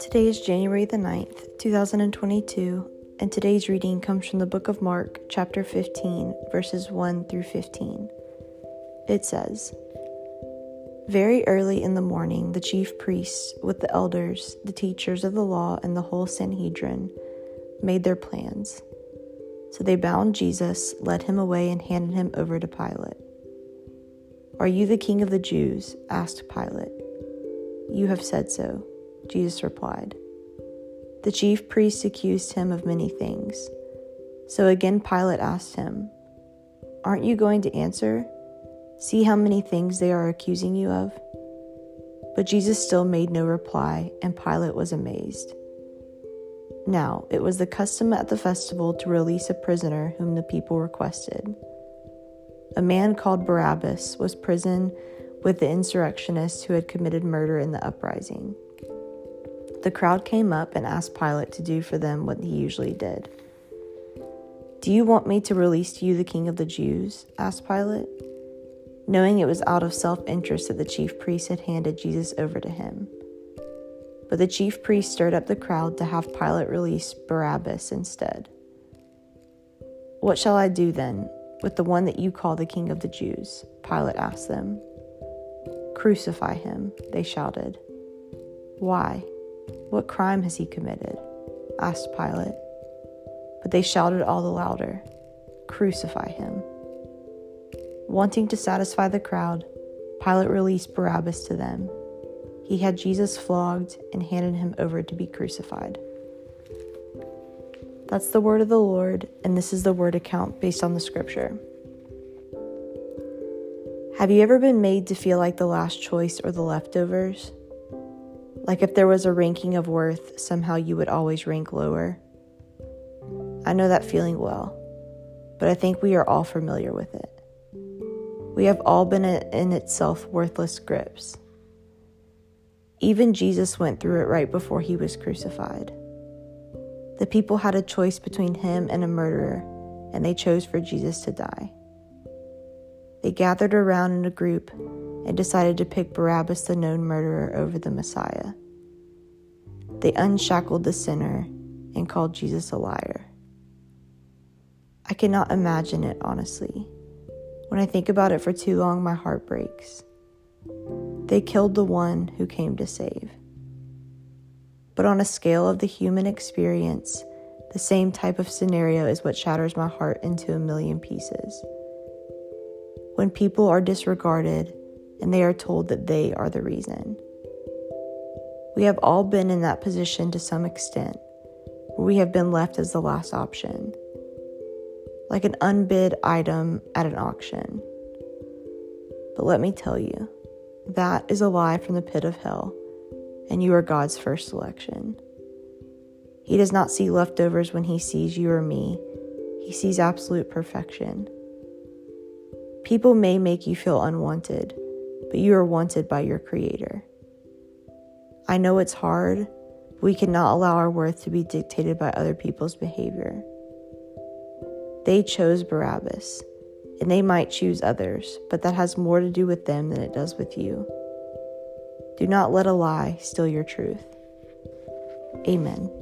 Today is January the 9th, 2022, and today's reading comes from the book of Mark, chapter 15, verses 1 through 15. It says, Very early in the morning, the chief priests, with the elders, the teachers of the law, and the whole Sanhedrin, made their plans. So they bound Jesus, led him away, and handed him over to Pilate. Are you the king of the Jews? asked Pilate. You have said so. Jesus replied. The chief priests accused him of many things. So again Pilate asked him, Aren't you going to answer? See how many things they are accusing you of? But Jesus still made no reply, and Pilate was amazed. Now, it was the custom at the festival to release a prisoner whom the people requested. A man called Barabbas was prisoned with the insurrectionists who had committed murder in the uprising. The crowd came up and asked Pilate to do for them what he usually did. Do you want me to release to you the king of the Jews? asked Pilate, knowing it was out of self interest that the chief priests had handed Jesus over to him. But the chief priests stirred up the crowd to have Pilate release Barabbas instead. What shall I do then with the one that you call the king of the Jews? Pilate asked them. Crucify him, they shouted. Why? What crime has he committed? asked Pilate. But they shouted all the louder, Crucify him. Wanting to satisfy the crowd, Pilate released Barabbas to them. He had Jesus flogged and handed him over to be crucified. That's the word of the Lord, and this is the word account based on the scripture. Have you ever been made to feel like the last choice or the leftovers? Like if there was a ranking of worth, somehow you would always rank lower. I know that feeling well, but I think we are all familiar with it. We have all been in itself worthless grips. Even Jesus went through it right before he was crucified. The people had a choice between him and a murderer, and they chose for Jesus to die. They gathered around in a group and decided to pick Barabbas, the known murderer, over the Messiah. They unshackled the sinner and called Jesus a liar. I cannot imagine it, honestly. When I think about it for too long, my heart breaks. They killed the one who came to save. But on a scale of the human experience, the same type of scenario is what shatters my heart into a million pieces. When people are disregarded and they are told that they are the reason. We have all been in that position to some extent, where we have been left as the last option, like an unbid item at an auction. But let me tell you, that is a lie from the pit of hell, and you are God's first selection. He does not see leftovers when He sees you or me, He sees absolute perfection. People may make you feel unwanted, but you are wanted by your Creator. I know it's hard. We cannot allow our worth to be dictated by other people's behavior. They chose Barabbas, and they might choose others, but that has more to do with them than it does with you. Do not let a lie steal your truth. Amen.